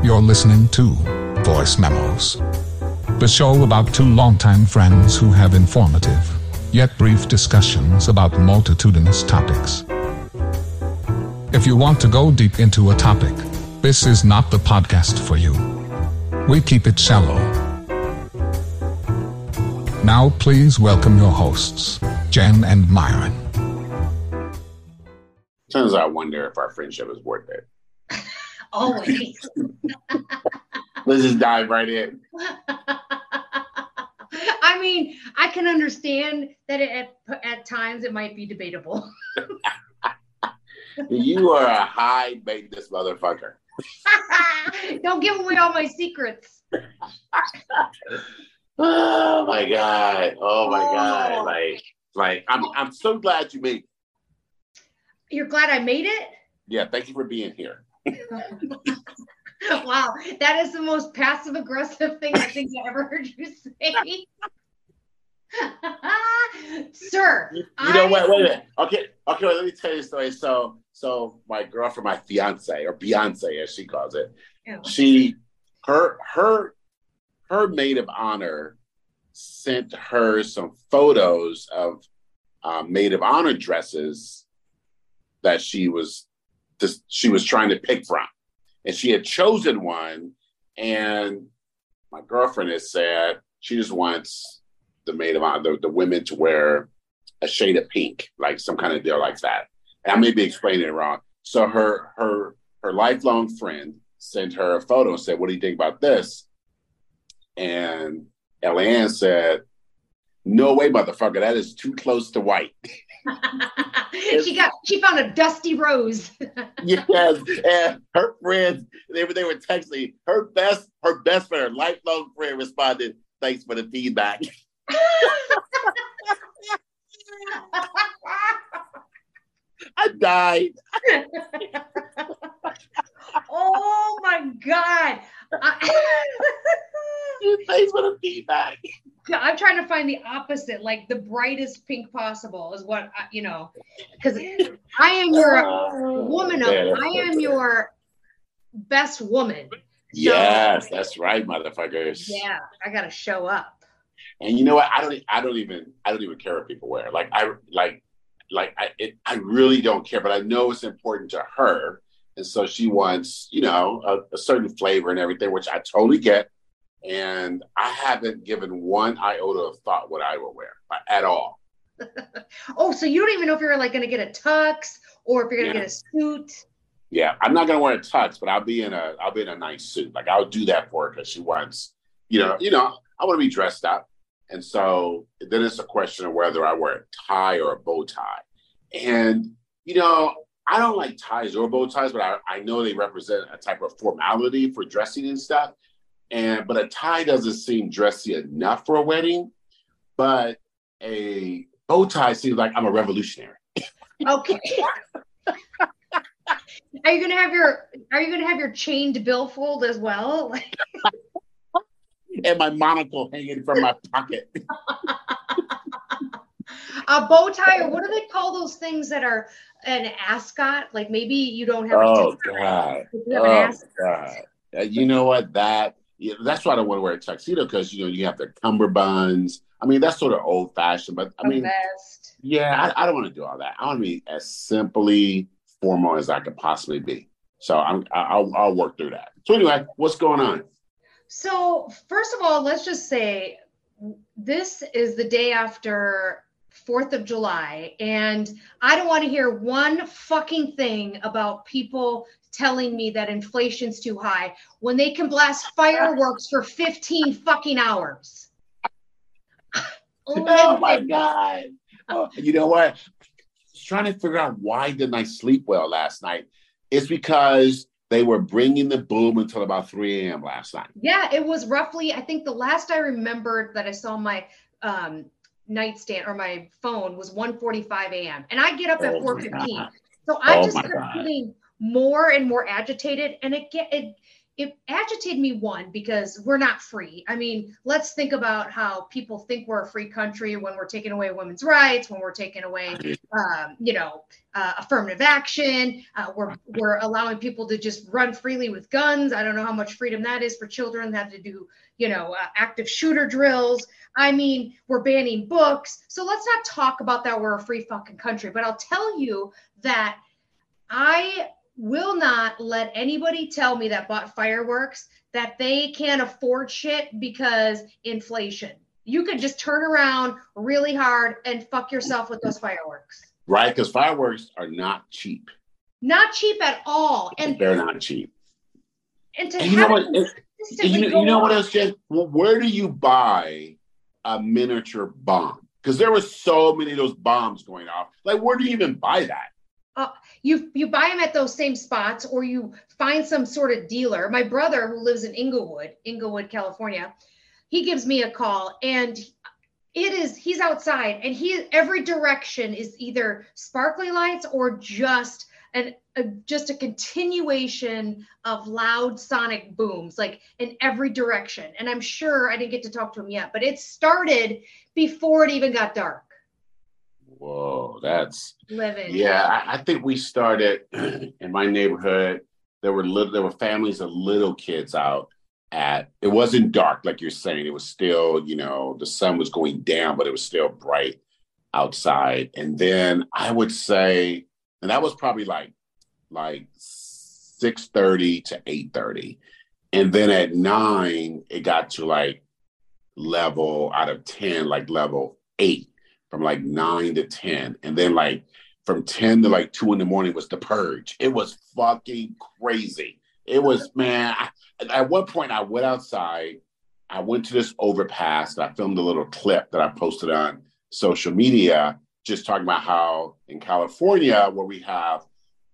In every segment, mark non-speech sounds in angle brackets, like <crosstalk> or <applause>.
You're listening to Voice Memos, the show about two longtime friends who have informative, yet brief discussions about multitudinous topics. If you want to go deep into a topic, this is not the podcast for you. We keep it shallow. Now, please welcome your hosts, Jenn and Myron. Sometimes I wonder if our friendship is worth it. Always. <laughs> Let's just dive right in. <laughs> I mean, I can understand that it, at, at times it might be debatable. <laughs> You are a high maintenance motherfucker. Don't give away all my secrets. Oh my god! Oh my Oh. god! Like, like I'm, I'm so glad you made. You're glad I made it? Yeah, thank you for being here. <laughs> wow, that is the most passive aggressive thing I think I ever heard you say. <laughs> Sir, You, you know I- what? Wait a minute. Okay, okay. Well, let me tell you a story. So, so my girlfriend, my fiance or Beyonce, as she calls it, Ew. she, her, her, her maid of honor sent her some photos of um, maid of honor dresses that she was, just, she was trying to pick from, and she had chosen one, and my girlfriend has said she just wants the maid of honor, the, the women to wear a shade of pink, like some kind of deal like that. And I may be explaining it wrong. So her her her lifelong friend sent her a photo and said, "What do you think about this?" And Eliane said, "No way, motherfucker! That is too close to white." <laughs> she got she found a dusty rose. <laughs> yes, and her friends they were they were texting her best her best friend, her lifelong friend, responded, "Thanks for the feedback." <laughs> I died. <laughs> oh my god. I, Thanks for the feedback. I'm trying to find the opposite, like the brightest pink possible is what I, you know, because I am your <laughs> woman of, I am your best woman. Yes, that's right, motherfuckers. Yeah, I gotta show up. And you know what? I don't. I don't even. I don't even care what people wear. Like I like, like I. It, I really don't care. But I know it's important to her, and so she wants, you know, a, a certain flavor and everything, which I totally get. And I haven't given one iota of thought what I will wear at all. <laughs> Oh, so you don't even know if you're like gonna get a tux or if you're gonna Yeah. get a suit. Yeah, I'm not gonna wear a tux, but I'll be in a. I'll be in a nice suit. Like I'll do that for her because she wants, you know, you know, I want to be dressed up. And so then it's a question of whether I wear a tie or a bow tie. And, you know, I don't like ties or bow ties, but I, I know they represent a type of formality for dressing and stuff. And but a tie doesn't seem dressy enough for a wedding, but a bow tie seems like I'm a revolutionary. Okay. Are you gonna have your Are you gonna have your chained billfold as well? And my monocle hanging from my pocket. a bow tie, or what do they call those things that are an ascot? Like maybe you don't have. Oh a God. you have an Oh ascot. God. Uh, You know what? That yeah, that's why I don't want to wear a tuxedo because you know you have the cummerbunds. I mean, that's sort of old fashioned, but I mean, yeah, I, I don't want to do all that. I want to be as simply formal as I could possibly be. So I'm I'll I'll work through that. So anyway, what's going on? So first of all, let's just say this is the day after Fourth of July, and I don't want to hear one fucking thing about people telling me that inflation's too high when they can blast fireworks for 15 fucking hours. <laughs> Oh my God. Oh, you know what? I was trying to figure out why didn't I sleep well last night. It's because they were bringing the boom until about 3 a.m. last night. Yeah, it was roughly, I think the last I remembered that I saw my um, nightstand or my phone was 1:45 a.m. and I get up at Oh my 4:15. So I Oh just my kept God. getting more and more agitated and it get it it agitated me one because we're not free. I mean, let's think about how people think we're a free country when we're taking away women's rights, when we're taking away, um, you know, uh, affirmative action. Uh, we're we're allowing people to just run freely with guns. I don't know how much freedom that is for children. They have to do, you know, uh, active shooter drills. I mean, we're banning books. So let's not talk about that. We're a free fucking country. But I'll tell you that I will not let anybody tell me that bought fireworks that they can't afford shit because inflation. You could just turn around really hard and fuck yourself with those fireworks. Right, because fireworks are not cheap. Not cheap at all. And they're not cheap. And to and you know what? You know, you know what else, Jenn? Well, where do you buy a miniature bomb? Because there were so many of those bombs going off. Like, where do you even buy that? Uh, you you buy them at those same spots or you find some sort of dealer. My brother who lives in inglewood inglewood california he gives me a call and it is he's outside and he every direction is either sparkly lights or just an a, just a continuation of loud sonic booms like in every direction. And i'm sure i didn't get to talk to him yet but it started before it even got dark whoa, that's living. Yeah, I, I think we started <clears throat> in my neighborhood. There were little, there were families of little kids out at. It wasn't dark like you're saying. It was still, you know, the sun was going down, but it was still bright outside. And then I would say, and that was probably like like six thirty to eight thirty, and then at nine it got to like level out of ten, like level eight from like nine to 10. And then like from 10 to like two in the morning was the purge. It was fucking crazy. It was, man, I, at one point I went outside. I went to this overpass and I filmed a little clip that I posted on social media, just talking about how in California, where we have,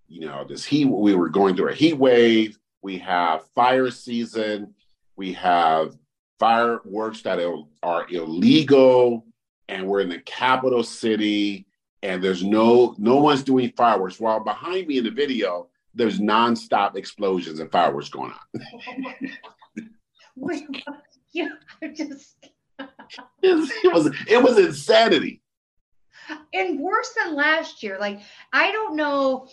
you know, this heat, we were going through a heat wave, we have fire season, we have fireworks that are illegal and we're in the capital city and there's no no one's doing fireworks. While behind me in the video there's nonstop explosions and fireworks going on. Wait, <laughs> yeah just <laughs> it was it was insanity. And worse than last year like i don't know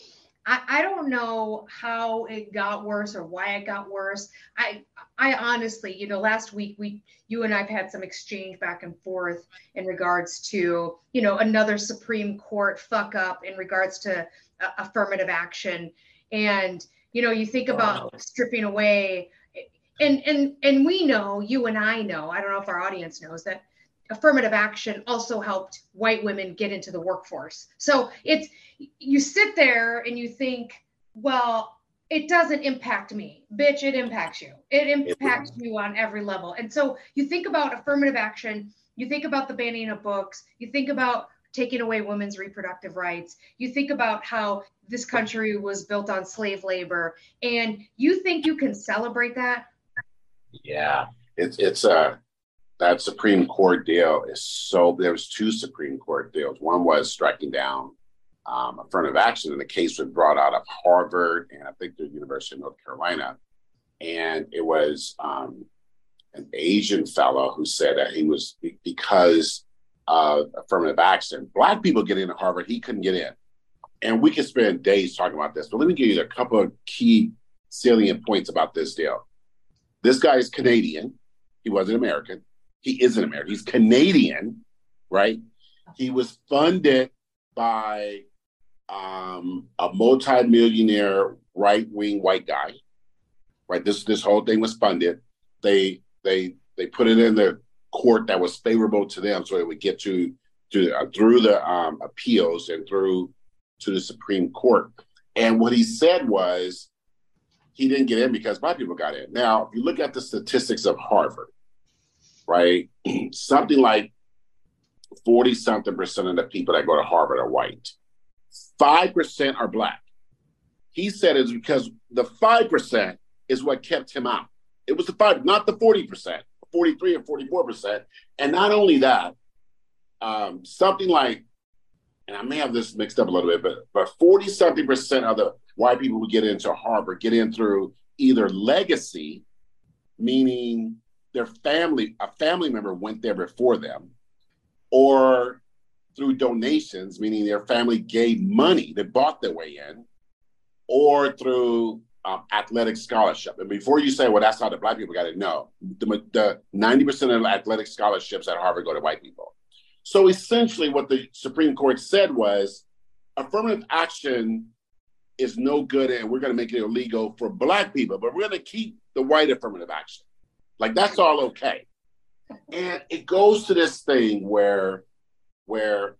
I, I don't know how it got worse or why it got worse. I I honestly, you know, last week we you and I've had some exchange back and forth in regards to, you know, another Supreme Court fuck up in regards to uh, affirmative action. And, you know, you think about wow. stripping away and and and we know, you and I know, I don't know if our audience knows that affirmative action also helped white women get into the workforce. So it's you sit there and you think, well, it doesn't impact me. Bitch, it impacts you. It impacts you on every level. And so you think about affirmative action, you think about the banning of books, you think about taking away women's reproductive rights. You think about how this country was built on slave labor and you think you can celebrate that? Yeah. It's it's a that Supreme Court deal is so. There was two Supreme Court deals. One was striking down um, affirmative action, and the case was brought out of Harvard and I think the University of North Carolina, and it was um, an Asian fellow who said that he was because of affirmative action. Black people get into Harvard, he couldn't get in, and we could spend days talking about this. But let me give you a couple of key salient points about this deal. This guy is Canadian. He wasn't American he isn't American. He's Canadian, right? He was funded by um, a multi-millionaire right-wing white guy. Right. This this whole thing was funded. They they they put it in the court that was favorable to them, so it would get to to uh, through the um, appeals and through to the Supreme Court. And what he said was he didn't get in because black people got in. Now, if you look at the statistics of Harvard, right? <clears throat> something like 40 something percent of the people that go to Harvard are white. 5% are black. He said it's because the 5% is what kept him out. It was the five, not the 40%, 43 or 44%. And not only that, um, something like, and I may have this mixed up a little bit, but but 40 something percent of the white people who get into Harvard get in through either legacy, meaning their family, a family member went there before them, or through donations, meaning their family gave money, they bought their way in, or through um, athletic scholarship. And before you say, well, that's how the black people got it, no. The, the 90% of athletic scholarships at Harvard go to white people. So essentially, what the Supreme Court said was affirmative action is no good and we're going to make it illegal for black people, but we're going to keep the white affirmative action. Like that's all okay. And it goes to this thing where, where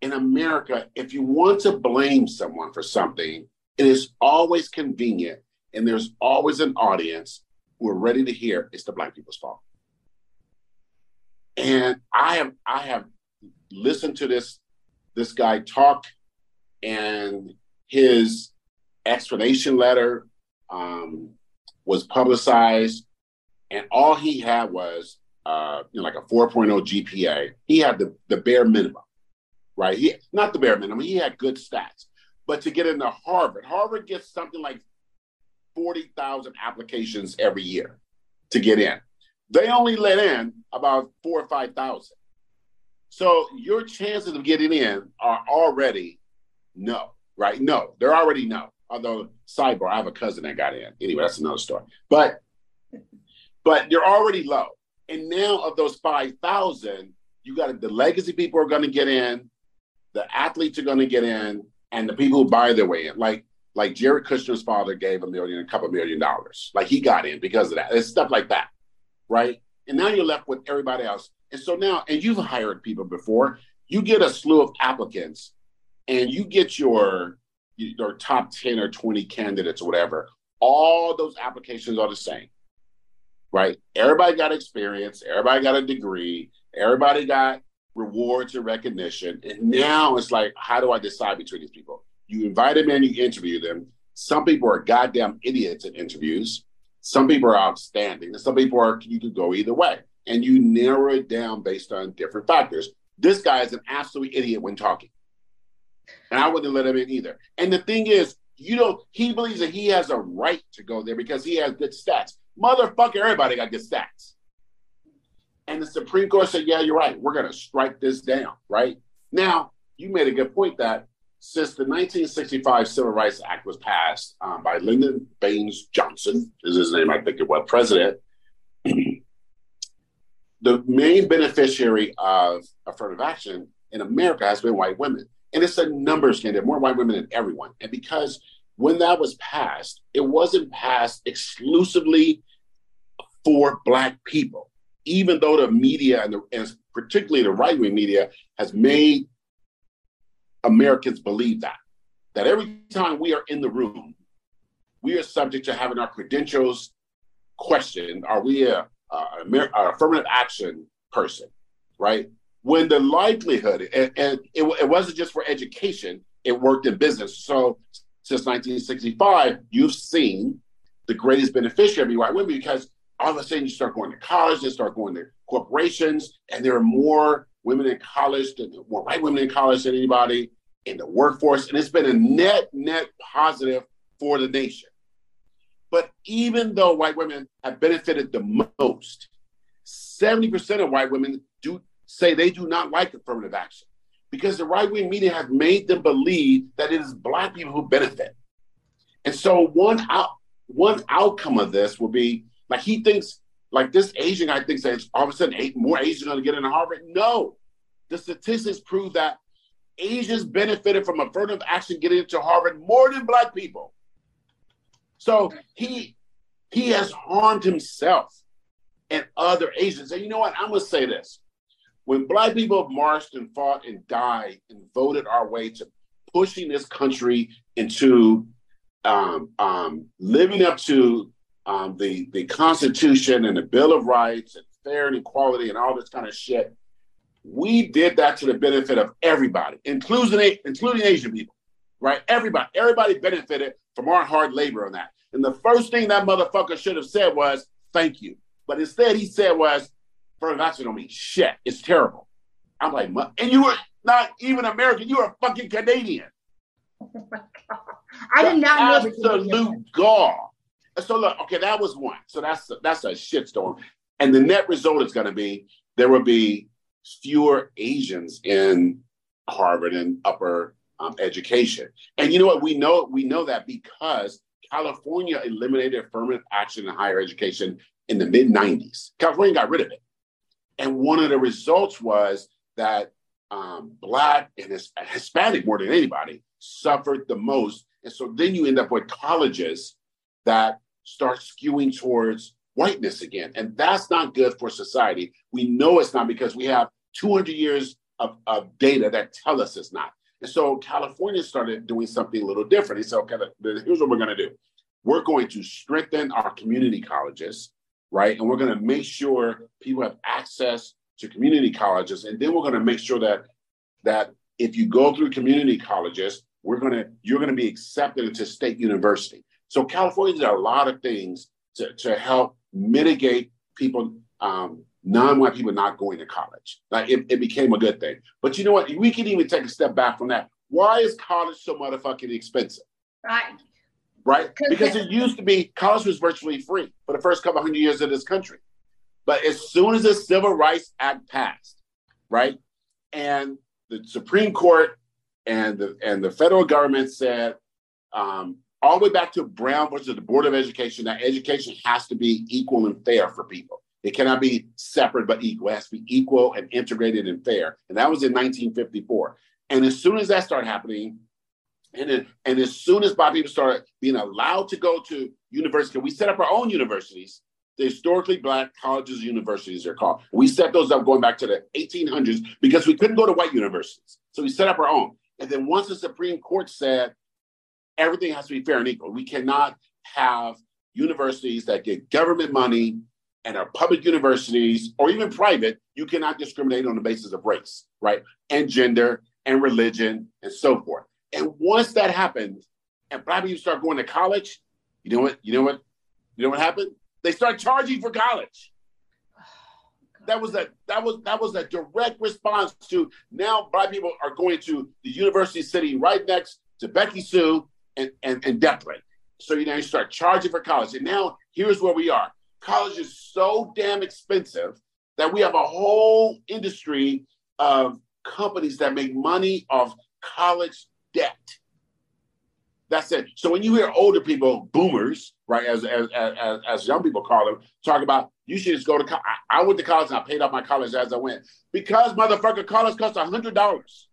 in America, if you want to blame someone for something, it is always convenient and there's always an audience who are ready to hear it's the black people's fault. And I have I have listened to this this guy talk and his explanation letter um, was publicized and all he had was uh, you know like a 4.0 GPA. He had the, the bare minimum, right? He not the bare minimum. He had good stats, but to get into Harvard, Harvard gets something like 40,000 applications every year to get in. They only let in about four or 5,000. So your chances of getting in are already no, right? No, they're already no. Although, sidebar, I have a cousin that got in. Anyway, that's another story. But but you're already low. And now of those 5,000, you got the legacy people are going to get in, the athletes are going to get in, and the people who buy their way in, like like Jared Kushner's father gave a million, a couple million dollars. Like he got in because of that. It's stuff like that, right? And now you're left with everybody else. And so now, and you've hired people before, you get a slew of applicants, and you get your your top 10 or 20 candidates or whatever. All those applications are the same, right? Everybody got experience, everybody got a degree, everybody got rewards and recognition. And now it's like, how do I decide between these people? You invite them in, you interview them. Some people are goddamn idiots at interviews. Some people are outstanding, and some people are you could go either way. And you narrow it down based on different factors. This guy is an absolute idiot when talking. And I wouldn't let him in either. And the thing is, you know, he believes that he has a right to go there because he has good stats. Motherfucker, everybody got good stats. And the Supreme Court said, yeah, you're right. We're going to strike this down, right? Now, you made a good point that since the 1965 Civil Rights Act was passed um, by Lyndon Baines Johnson, is his name, I think it was, president, <clears throat> the main beneficiary of affirmative action in America has been white women. And it's a numbers game. There are more white women than everyone. And because when that was passed, it wasn't passed exclusively for Black people even though the media and, the, and particularly the right wing media has made Americans believe that, that every time we are in the room, we are subject to having our credentials questioned. Are we a, a, affirmative action person, right? When the likelihood, and, and it, it wasn't just for education, it worked in business. So since 1965, you've seen the greatest beneficiary of white women because all of a sudden you start going to college, you start going to corporations, and there are more women in college, than, more white women in college than anybody in the workforce. And it's been a net, net positive for the nation. But even though white women have benefited the most, 70% of white women do say they do not like affirmative action because the right wing media has made them believe that it is black people who benefit. And so one out, one outcome of this will be like he thinks, like this Asian guy thinks that all of a sudden more Asians are going to get into Harvard. No, the statistics prove that Asians benefited from affirmative action getting into Harvard more than Black people. So he he has harmed himself and other Asians. And you know what? I'm gonna say this: when Black people marched and fought and died and voted our way to pushing this country into um, um, living up to um, the the Constitution and the Bill of Rights and fair and equality and all this kind of shit. We did that to the benefit of everybody, including including Asian people, right? Everybody, everybody benefited from our hard labor on that. And the first thing that motherfucker should have said was thank you. But instead, he said was, "First, that's don't mean shit. It's terrible." I'm like, and you were not even American. You were a fucking Canadian. <laughs> Oh my god! I did not know absolute gall So look, okay, that was one. So that's that's a shitstorm. And the net result is going to be there will be fewer Asians in Harvard and upper um, education. And you know what? We know we know that because California eliminated affirmative action in higher education in the mid 90s. California got rid of it. And one of the results was that um, Black and Hispanic, more than anybody, suffered the most. And so then you end up with colleges that start skewing towards whiteness again. And that's not good for society. We know it's not because we have 200 years of, of data that tell us it's not. And so California started doing something a little different. He said, okay, here's what we're going to do. We're going to strengthen our community colleges, right? And we're going to make sure people have access to community colleges. And then we're going to make sure that that if you go through community colleges, we're going to you're going to be accepted into state university. So California did a lot of things to, to help mitigate people, um, non-white people not going to college. Like it, it became a good thing. But you know what? We can even take a step back from that. Why is college so motherfucking expensive? Right. Right? Because it used to be college was virtually free for the first couple hundred years of this country. But as soon as the Civil Rights Act passed, right, and the Supreme Court and the and the federal government said um, all the way back to Brown versus the Board of Education, that education has to be equal and fair for people. It cannot be separate but equal. It has to be equal and integrated and fair. And that was in 1954. And as soon as that started happening, and then, and as soon as black people started being allowed to go to university, we set up our own universities. The historically black colleges, and universities are called. We set those up going back to the 1800s because we couldn't go to white universities. So we set up our own. And then once the Supreme Court said everything has to be fair and equal. We cannot have universities that get government money and are public universities or even private. You cannot discriminate on the basis of race, right? And gender and religion and so forth. And once that happens, and black people start going to college, you know what? You know what? You know what happened? They start charging for college. <sighs> That was a that was that was a direct response to now black people are going to the university city right next to Becky Sue and, and, and death rate. So you now you start charging for college. And now here's where we are. College is so damn expensive that we have a whole industry of companies that make money off college. That's it. So when you hear older people, boomers, right, as as as, as young people call them, talk about you should just go to college. I, I went to college and I paid off my college as I went because motherfucker college costs a hundred dollars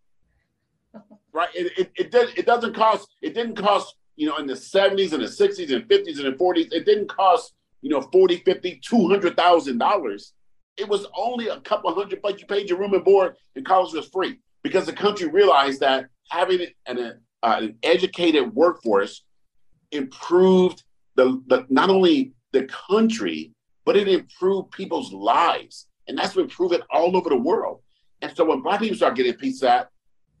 <laughs> right? It, it, it, did, it doesn't cost, it didn't cost, you know, in the 70s and the 60s and 50s and the 40s, it didn't cost, you know, 40, 50, $200,000. It was only a couple hundred bucks. You paid your room and board and college was free because the country realized that having an, uh, an educated workforce improved the, the not only the country, but it improved people's lives. And that's been proven all over the world. And so when black people start getting piece at,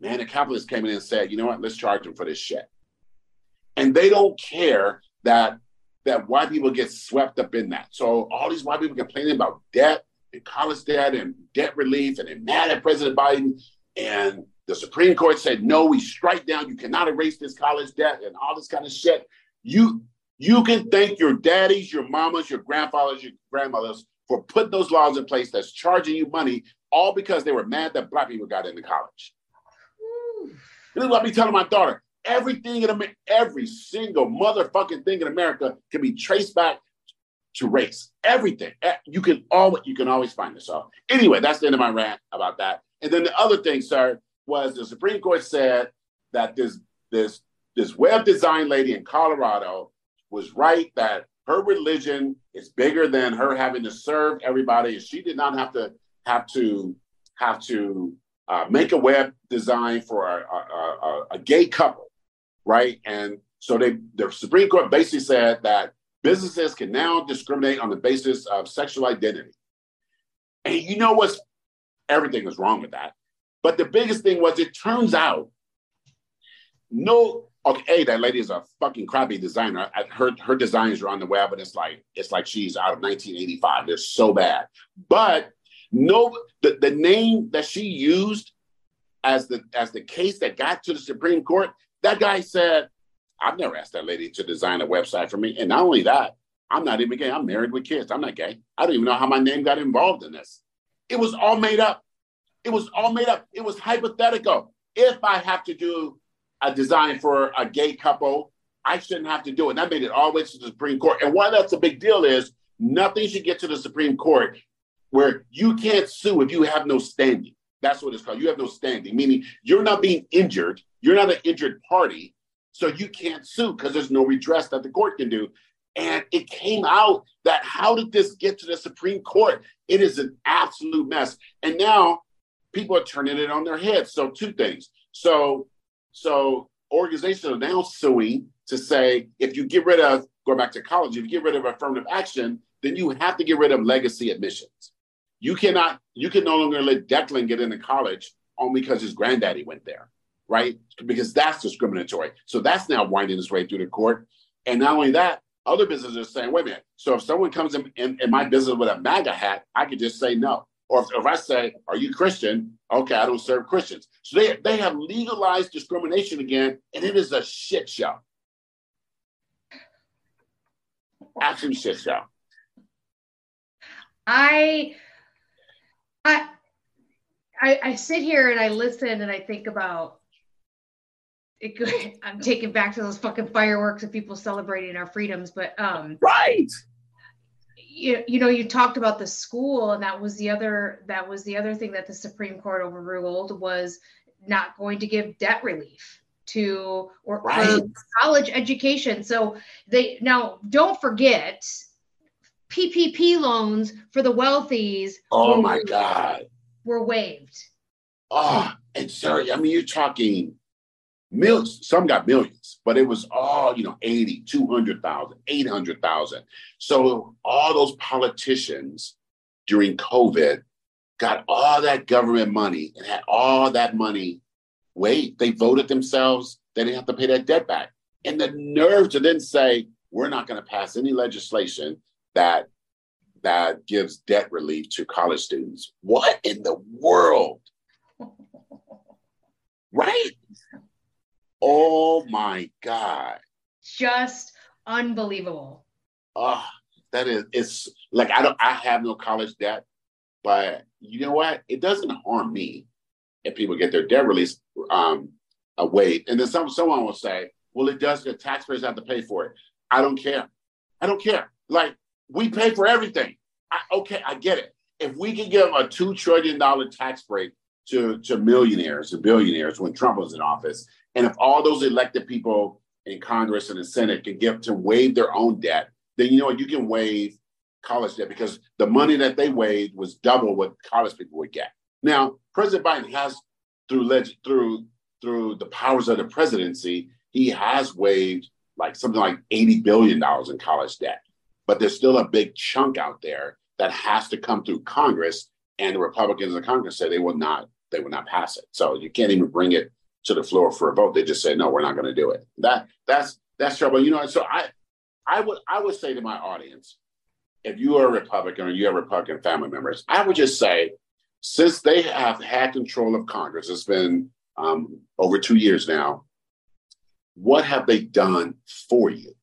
man, the capitalists came in and said, you know what, let's charge them for this shit. And they don't care that that white people get swept up in that. So all these white people complaining about debt and college debt and debt relief, and they're mad at President Biden. And the Supreme Court said, no, we strike down. You cannot erase this college debt and all this kind of shit. You you can thank your daddies, your mamas, your grandfathers, your grandmothers for putting those laws in place that's charging you money, all because they were mad that black people got into college. This is what I be telling my daughter. Everything in America, every single motherfucking thing in America can be traced back to race. Everything. Eh, you can always you can always find this out. Anyway, that's the end of my rant about that. And then the other thing, sir, was the Supreme Court said that this this this web design lady in Colorado was right that her religion is bigger than her having to serve everybody. She did not have to have to have to uh, make a web design for a, a, a, a, gay couple, right? And so they the Supreme Court basically said that businesses can now discriminate on the basis of sexual identity. And you know what's everything was wrong with that. But the biggest thing was it turns out no okay, that lady is a fucking crappy designer. Her her designs are on the web, and it's like it's like she's out of 1985. They're so bad. But no, the, the name that she used as the as the case that got to the Supreme Court, that guy said, I've never asked that lady to design a website for me. And not only that, I'm not even gay. I'm married with kids. I'm not gay. I don't even know how my name got involved in this. It was all made up. It was all made up. It was hypothetical. If I have to do a design for a gay couple, I shouldn't have to do it. And that made it all the way to the Supreme Court. And why that's a big deal is nothing should get to the Supreme Court where you can't sue if you have no standing. That's what it's called. You have no standing, meaning you're not being injured. You're not an injured party. So you can't sue because there's no redress that the court can do. And it came out that how did this get to the Supreme Court? It is an absolute mess. And now people are turning it on their heads. So two things. So so organizations are now suing to say if you get rid of going back to college, if you get rid of affirmative action, then you have to get rid of legacy admissions. You cannot, you can no longer let Declan get into college only because his granddaddy went there, right? Because that's discriminatory. So that's now winding its way through the court. And not only that, other businesses are saying, wait a minute. So if someone comes in, in, in my business with a MAGA hat, I could just say no. Or if, if, I say, are you Christian? Okay, I don't serve Christians. So they, they have legalized discrimination again, and it is a shit show. Absolute shit show. I, I, I, I sit here and I listen and I think about it, <laughs> I'm taken back to those fucking fireworks of people celebrating our freedoms, but um, right. You, you know, you talked about the school, and that was the other that was the other thing that the Supreme Court overruled was not going to give debt relief to or, right. college education. So they now don't forget PPP loans for the wealthies. Oh my God. Were waived. Oh, and sorry, I mean, you're talking millions. Some got millions, but it was all, you know, 80, 200,000, 800,000. So all those politicians during COVID got all that government money and had all that money Wait, They voted themselves. They didn't have to pay that debt back. And the nerve to then say, we're not going to pass any legislation that that gives debt relief to college students. What in the world? <laughs> right? Oh my God. Just unbelievable. Oh, that is it's like I don't I have no college debt, but you know what? It doesn't harm me if people get their debt release um away. And then some someone will say, well, it does the taxpayers have to pay for it. I don't care. I don't care. Like we pay for everything. I, okay, I get it. If we can give a two trillion dollar tax break to to millionaires and billionaires when Trump was in office, and if all those elected people in Congress and the Senate can get to waive their own debt, then you know what? You can waive college debt because the money that they waived was double what college people would get. Now, President Biden has through leg- through through the powers of the presidency, he has waived like something like eighty billion dollars in college debt but there's still a big chunk out there that has to come through Congress, and the Republicans in Congress say they will not they will not pass it. So you can't even bring it to the floor for a vote. They just say no, we're not going to do it. That that's that's trouble. You know, so I I would I would say to my audience, if you are a Republican or you have Republican family members, I would just say, since they have had control of Congress, it's been um, over two years now. What have they done for you?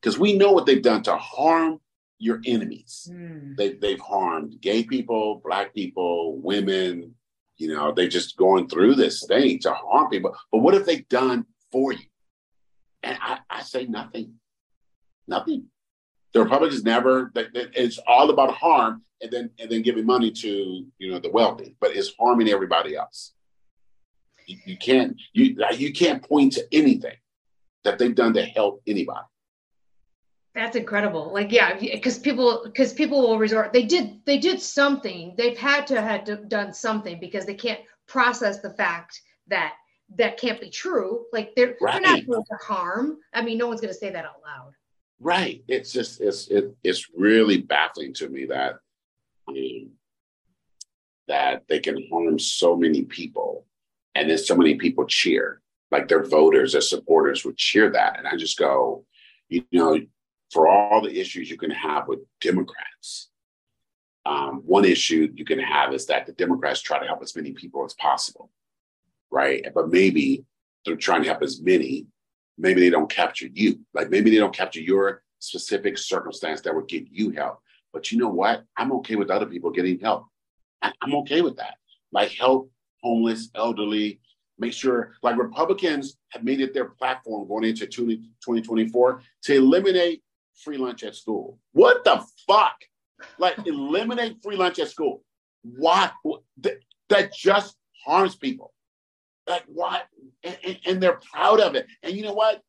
because we know what they've done to harm your enemies. Mm. They, they've harmed gay people, black people, women. You know, they're just going through this thing to harm people. But what have they done for you? And I, I say nothing. Nothing. The Republicans never. It's all about harm, and then and then giving money to you know the wealthy, but it's harming everybody else. You, you can't you you can't point to anything that they've done to help anybody. That's incredible. Like, yeah, because people because people will resort. They did they did something. They've had to have done something because they can't process the fact that that can't be true. Like they're right. they're not going to harm. I mean, no one's going to say that out loud. Right. It's just it's it, it's really baffling to me that um, that they can harm so many people, and then so many people cheer. Like their voters, their supporters would cheer that, and I just go, you know, for all the issues you can have with Democrats. Um, one issue you can have is that the Democrats try to help as many people as possible, right? But maybe they're trying to help as many, maybe they don't capture you. Like maybe they don't capture your specific circumstance that would give you help. But you know what? I'm okay with other people getting help. I'm okay with that. Like help homeless, elderly, make sure, like Republicans have made it their platform going into 2024 to eliminate free lunch at school. What the fuck? Like <laughs> eliminate free lunch at school. Why? That just harms people. Like what? And, and, and they're proud of it. And you know what?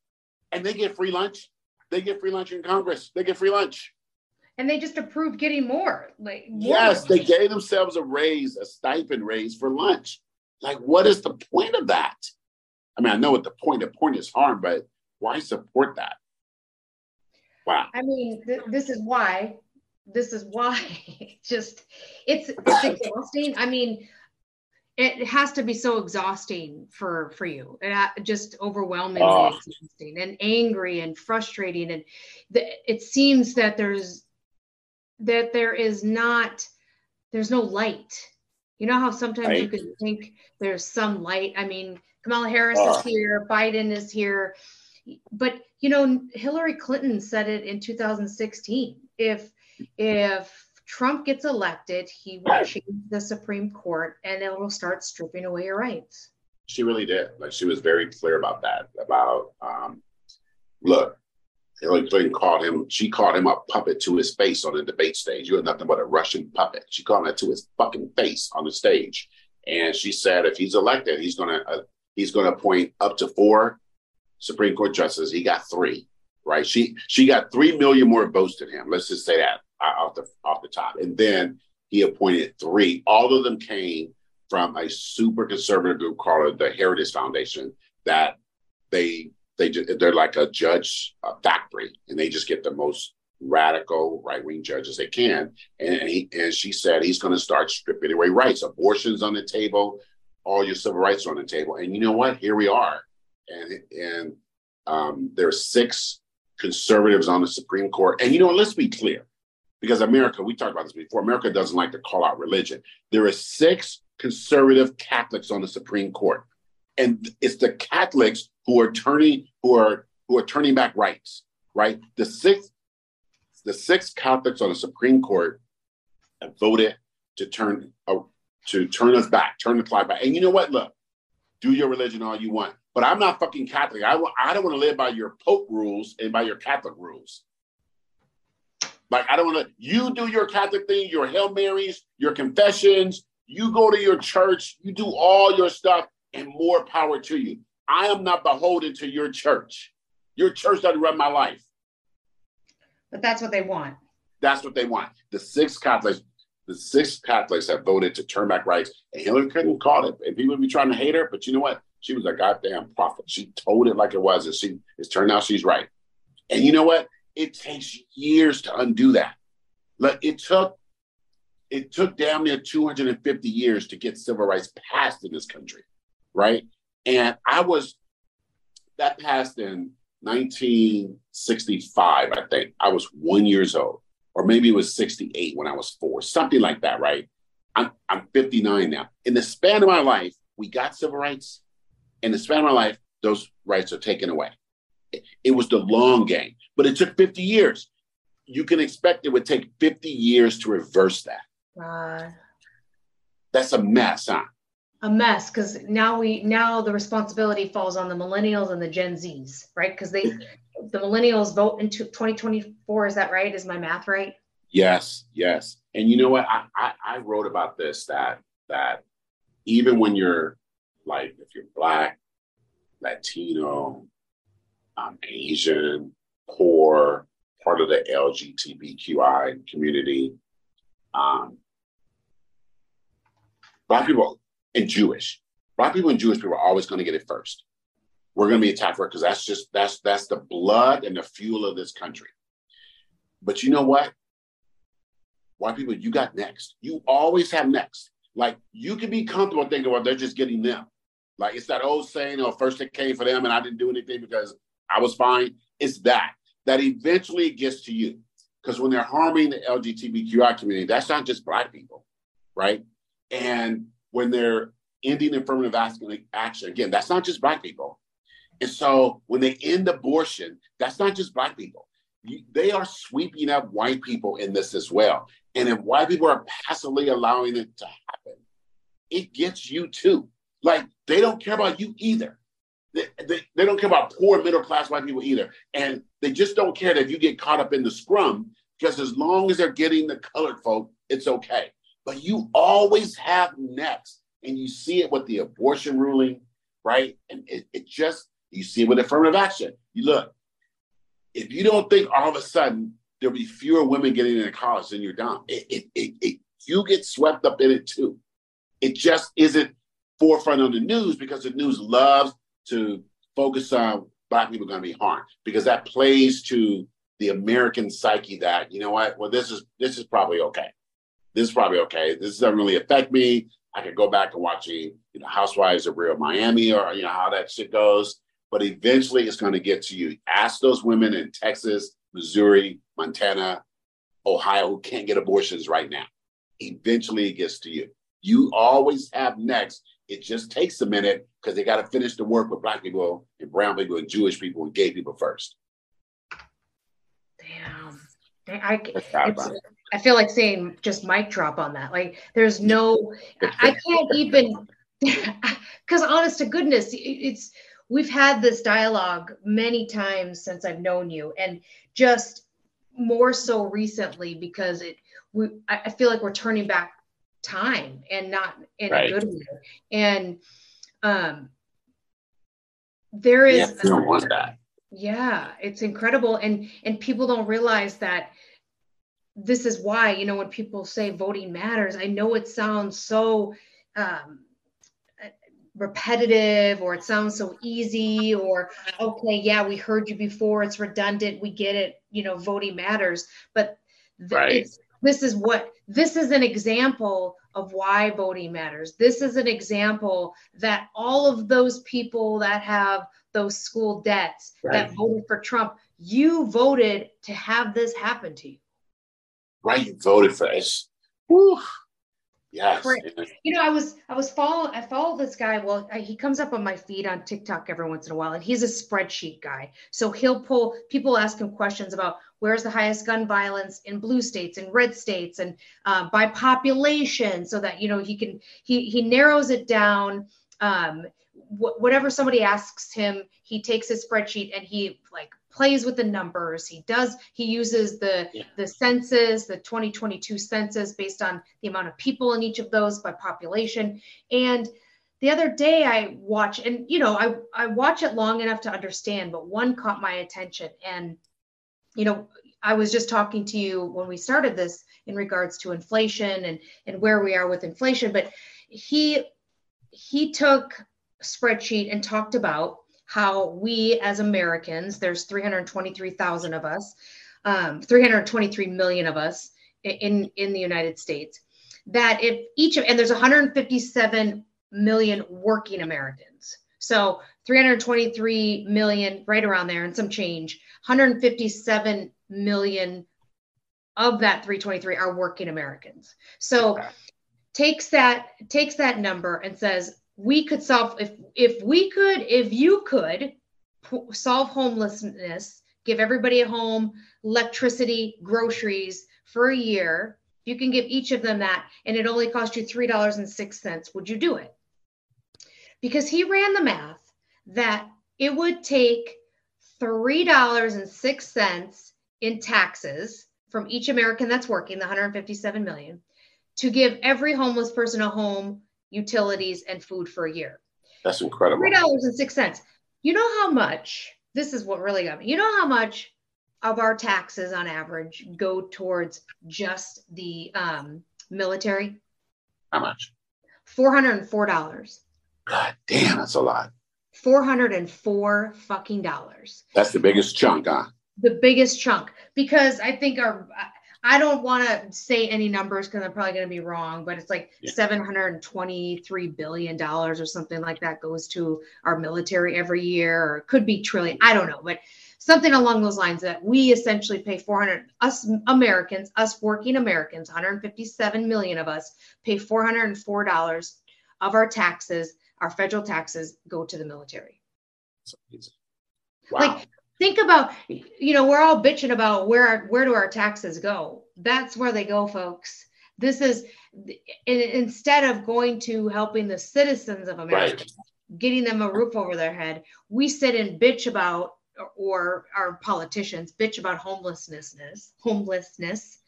And they get free lunch. They get free lunch in Congress. They get free lunch. And they just approved getting more. Like more yes, they gave themselves a raise, a stipend raise for lunch. Like, what is the point of that? I mean, I know what the point. The point is harm, but why support that? Wow. I mean, th- this is why. This is why. <laughs> just it's it's exhausting. I mean, it has to be so exhausting for for you it just overwhelming, oh. Ah. exhausting and angry and frustrating and the, it seems that there's that there is not there's no light you know how sometimes right. you can think there's some light i mean kamala harris oh. is ah. here biden is here but you know hillary clinton said it in 2016 if if Trump gets elected, he will <clears throat> change the Supreme Court and it will start stripping away your rights. She really did. Like she was very clear about that. About um, look, Hillary Clinton called him. She called him a puppet to his face on the debate stage. You're nothing but a Russian puppet. She called him to his fucking face on the stage, and she said if he's elected, he's gonna uh, he's gonna appoint up to four Supreme Court justices. He got three. Right? She she got three million more votes than him. Let's just say that uh, off the off the top. And then he appointed three. All of them came from a super conservative group called the Heritage Foundation. That they they they're like a judge factory, and they just get the most radical right wing judges they can. And he, and she said he's going to start stripping away rights. Abortions on the table, all your civil rights on the table. And you know what? Here we are, and and um, there are six conservatives on the Supreme Court. And you know, let's be clear because America, we talked about this before, America doesn't like to call out religion. There are six conservative Catholics on the Supreme Court. And it's the Catholics who are turning who are who are turning back rights, right? The six the six Catholics on the Supreme Court have voted to turn uh, to turn us back, turn the clock back. And you know what? Look, do your religion all you want, but I'm not fucking Catholic. I, I don't want to live by your Pope rules and by your Catholic rules. Like, I don't want to, you do your Catholic thing, your Hail Marys, your confessions, you go to your church, you do all your stuff, and more power to you. I am not beholden to your church. Your church doesn't run my life. But that's what they want. That's what they want. The six Catholics, the six Catholics have voted to turn back rights. And Hillary Clinton called it. And people would be trying to hate her, but you know what? She was a goddamn prophet. She told it like it was, and she it's turned out she's right. And you know what? It takes years to undo that. Like it took it took damn near 250 years to get civil rights passed in this country, right? And I was that passed in 1965, I think. I was one years old, or maybe it was 68 when I was four, something like that, right? I'm, I'm 59 now. In the span of my life, we got civil rights. In the span of my life, those rights are taken away. It was the long game, but it took 50 years. You can expect it would take 50 years to reverse that. Uh, That's a mess, huh? A mess because now we now the responsibility falls on the millennials and the Gen Zs, right? Because they the millennials vote into 2024. Is that right? Is my math right? Yes, yes. And you know what? I, I, I wrote about this that that even when you're like if you're black, Latino, um, Asian, poor, part of the LGBTQI community. Um, black people and Jewish, black people and Jewish people are always going to get it first. We're going to be attacked for it because that's just that's that's the blood and the fuel of this country. But you know what? White people, you got next. You always have next. Like you can be comfortable thinking, well, they're just getting them. Like it's that old saying, oh, first it came for them and I didn't do anything because I was fine. It's that that eventually gets to you. Because when they're harming the LGBTQI community, that's not just black people, right? And when they're ending affirmative action, again, that's not just black people. And so when they end abortion, that's not just black people. They are sweeping up white people in this as well. And if white people are passively allowing it to happen, it gets you too. Like they don't care about you either. They, they, they don't care about poor middle class white people either. And they just don't care that you get caught up in the scrum, because as long as they're getting the colored folk, it's okay. But you always have next. And you see it with the abortion ruling, right? And it, it just, you see it with affirmative action. You look, if you don't think all of a sudden there'll be fewer women getting into college, then you're done. It, it, it, it, you get swept up in it too. It just isn't forefront on the news because the news loves to focus on black people going to be harmed because that plays to the American psyche that you know what, well this is this is probably okay. This is probably okay. This doesn't really affect me. I could go back and watching you know Housewives of Real Miami or you know how that shit goes. But eventually, it's going to get to you. Ask those women in Texas, Missouri, Montana, Ohio who can't get abortions right now. Eventually, it gets to you. You always have next. It just takes a minute because they got to finish the work with black people and brown people and Jewish people and gay people first. Damn. I, I, I feel like saying just mic drop on that. Like there's no, I can't even, <laughs> <laughs> because honest to goodness, it's, we've had this dialogue many times since I've known you and just more so recently because it, we, I feel like we're turning back time and not in right. a good way. And um, there is. Yeah, want that. Yeah, it's incredible, and and people don't realize that this is why you know when people say voting matters. I know it sounds so. Um, repetitive or it sounds so easy or okay yeah we heard you before it's redundant we get it you know voting matters but th- right. this is what this is an example of why voting matters. This is an example that all of those people that have those school debts right. that voted for Trump, you voted to have this happen to you. Right, you voted for this. Whew. Yes. You know, I was I was following I follow this guy. Well, I, he comes up on my feed on TikTok every once in a while, and he's a spreadsheet guy. So he'll pull people ask him questions about where's the highest gun violence in blue states and red states and uh, by population, so that you know he can he he narrows it down. Um, wh- whatever somebody asks him, he takes his spreadsheet and he like plays with the numbers. He does he uses the yeah. the census the 2022 census based on the amount of people in each of those by population. And the other day i watch and you know i i watch it long enough to understand but one caught my attention. And you know i was just talking to you when we started this in regards to inflation and and where we are with inflation but he he took spreadsheet and talked about how we as Americans, there's 323,000 of us, um, 323 million of us in, in the United States, that if each of, and there's 157 million working Americans. So 323 million, right around there, and some change. 157 million of that 323 are working Americans. So okay. takes that takes that number and says we could solve if if we could if you could solve homelessness give everybody a home electricity groceries for a year you can give each of them that and it only cost you $3.06 would you do it? Because he ran the math that it would take $3.06 in taxes from each american that's working the 157 million to give every homeless person a home utilities, and food for a year. That's incredible. Three dollars and six cents. You know how much? This is what really got me. You know how much of our taxes on average go towards just the um, military? How much? Four hundred and four dollars. God damn, that's a lot. Four hundred and four fucking dollars. That's the biggest chunk, huh? The biggest chunk because I think our I don't want to say any numbers because I'm probably going to be wrong, but it's like yeah. 723 billion dollars or something like that goes to our military every year, or it could be trillion. I don't know, but something along those lines that we essentially pay 400 us Americans, us working Americans, 157 million of us pay 404 dollars of our taxes. Our federal taxes go to the military. Wow. Like think about you know we're all bitching about where where do our taxes go that's where they go folks this is instead of going to helping the citizens of america right. getting them a roof over their head we sit and bitch about or our politicians bitch about homelessness homelessness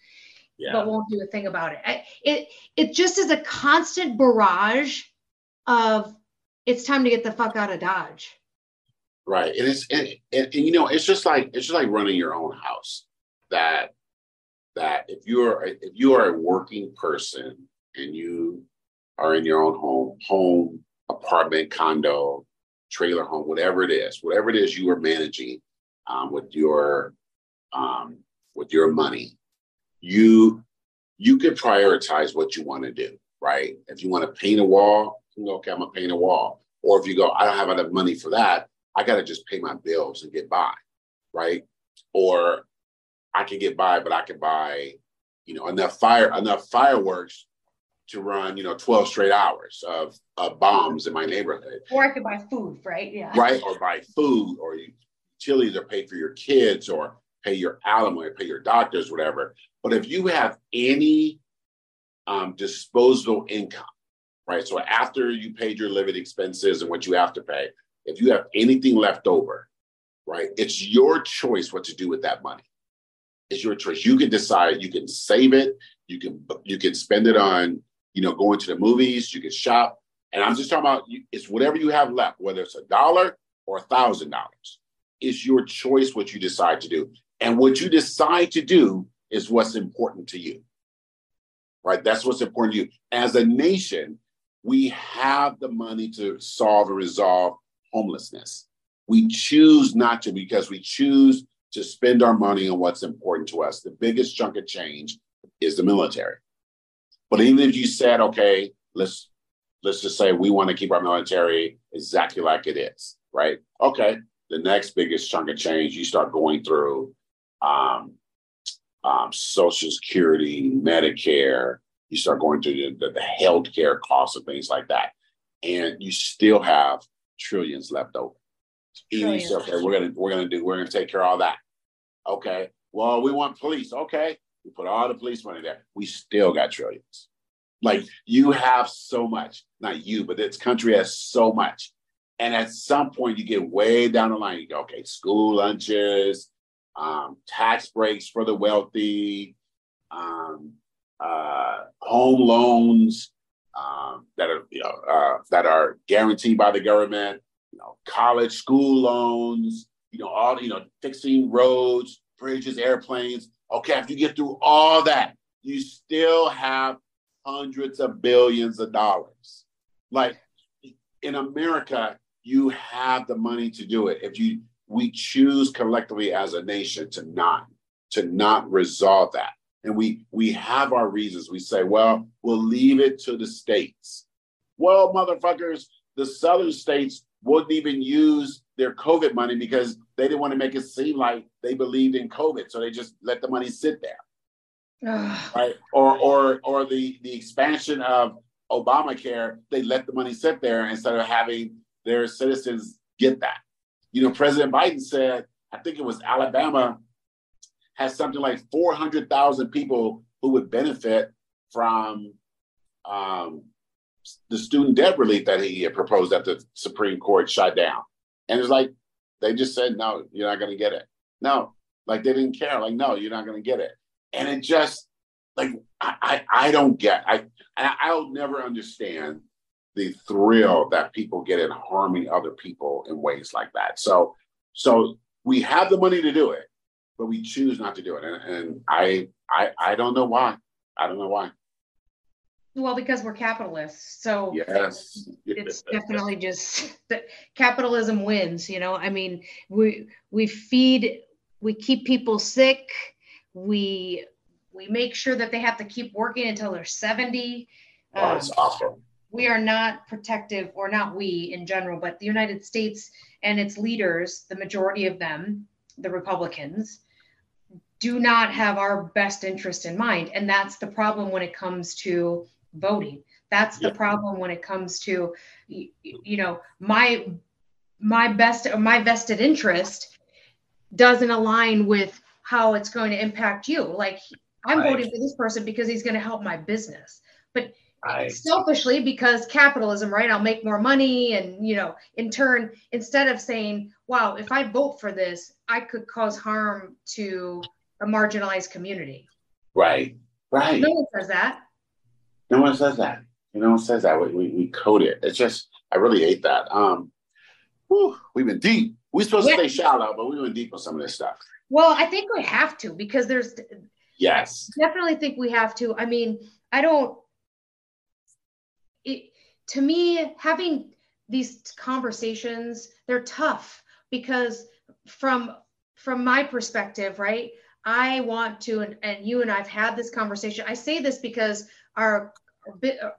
yeah. but won't do a thing about it I, it it just is a constant barrage of it's time to get the fuck out of dodge Right. And it's and, and, and, you know, it's just like it's just like running your own house. That that if you're if you are a working person and you are in your own home, home, apartment, condo, trailer home, whatever it is, whatever it is you are managing um, with your um, with your money, you you can prioritize what you want to do, right? If you want to paint a wall, you go, okay, I'm gonna paint a wall. Or if you go, I don't have enough money for that, I got to just pay my bills and get by, right? Or I can get by, but I can buy, you know, enough fire, enough fireworks to run, you know, 12 straight hours of, of bombs in my neighborhood. Or I could buy food, right? Yeah. Right. Or buy food or utilities or pay for your kids or pay your alimony, pay your doctors, whatever. But if you have any um, disposable income, right? So after you paid your living expenses and what you have to pay, if you have anything left over, right, it's your choice what to do with that money. It's your choice. You can decide. You can save it. You can you can spend it on you know going to the movies. You can shop. And I'm just talking about it's whatever you have left, whether it's a dollar or a thousand dollars. It's your choice what you decide to do. And what you decide to do is what's important to you. Right? That's what's important to you. As a nation, we have the money to solve and resolve homelessness. We choose not to because we choose to spend our money on what's important to us. The biggest chunk of change is the military. But even if you said, okay, let's let's just say we want to keep our military exactly like it is, right? Okay, the next biggest chunk of change you start going through um, um, Social Security, Medicare. You start going through the, the, the healthcare costs and things like that, and you still have trillions left over. Trillions. okay, we're gonna we're gonna do we're gonna take care of all that. Okay. Well, we want police. Okay. We put all the police money there. We still got trillions. Like you have so much, not you, but this country has so much. And at some point, you get way down the line. You go, okay, school lunches, um, tax breaks for the wealthy, um, uh, home loans, um, that are you know uh, that are guaranteed by the government. You know, college school loans. You know, all you know, fixing roads, bridges, airplanes. Okay, if you get through all that, you still have hundreds of billions of dollars. Like in America, you have the money to do it. If you we choose collectively as a nation to not to not resolve that and we we have our reasons. We say, well, we'll leave it to the states. Well, motherfuckers, the southern states wouldn't even use their COVID money because they didn't want to make it seem like they believed in COVID, so they just let the money sit there. right? Or or or the the expansion of Obamacare, they let the money sit there instead of having their citizens get that. You know, President Biden said, I think it was Alabama has something like 400,000 people who would benefit from um, the student debt relief that he had proposed that the Supreme Court shut down. And it's like, they just said, no, you're not going to get it. No, like they didn't care. Like, no, you're not going to get it. And it just, like, I, I, I don't get, I, I'll never understand the thrill that people get in harming other people in ways like that. So, so we have the money to do it but we choose not to do it. And, and I, I, I don't know why. I don't know why. Well, because we're capitalists, so yes, it's definitely just that capitalism wins. You know, I mean, we we feed, we keep people sick, we we make sure that they have to keep working until they're seventy. Oh, um, awesome. We are not protective, or not we in general, but the United States and its leaders, the majority of them, the Republicans, do not have our best interest in mind. And that's the problem when it comes to voting. That's the problem when it comes to, you, you know, my my best my vested interest doesn't align with how it's going to impact you. Like I'm right. voting for this person because he's going to help my business. But right. selfishly, because capitalism, right? I'll make more money. And, you know, in turn, instead of saying, wow, if I vote for this, I could cause harm to a marginalized community. Right. Right. No one says that. No one says that. No one says that. We, we, we code it. It's just, I really hate that. Um, whew, we've been deep. We're supposed yeah. to stay shallow, but we went deep on some of this stuff. Well, I think we have to because there's yes, definitely think we have to. I mean, I don't. It, to me, having these conversations, they're tough because from from my perspective, right? I want to, and, and you and I've had this conversation. I say this because our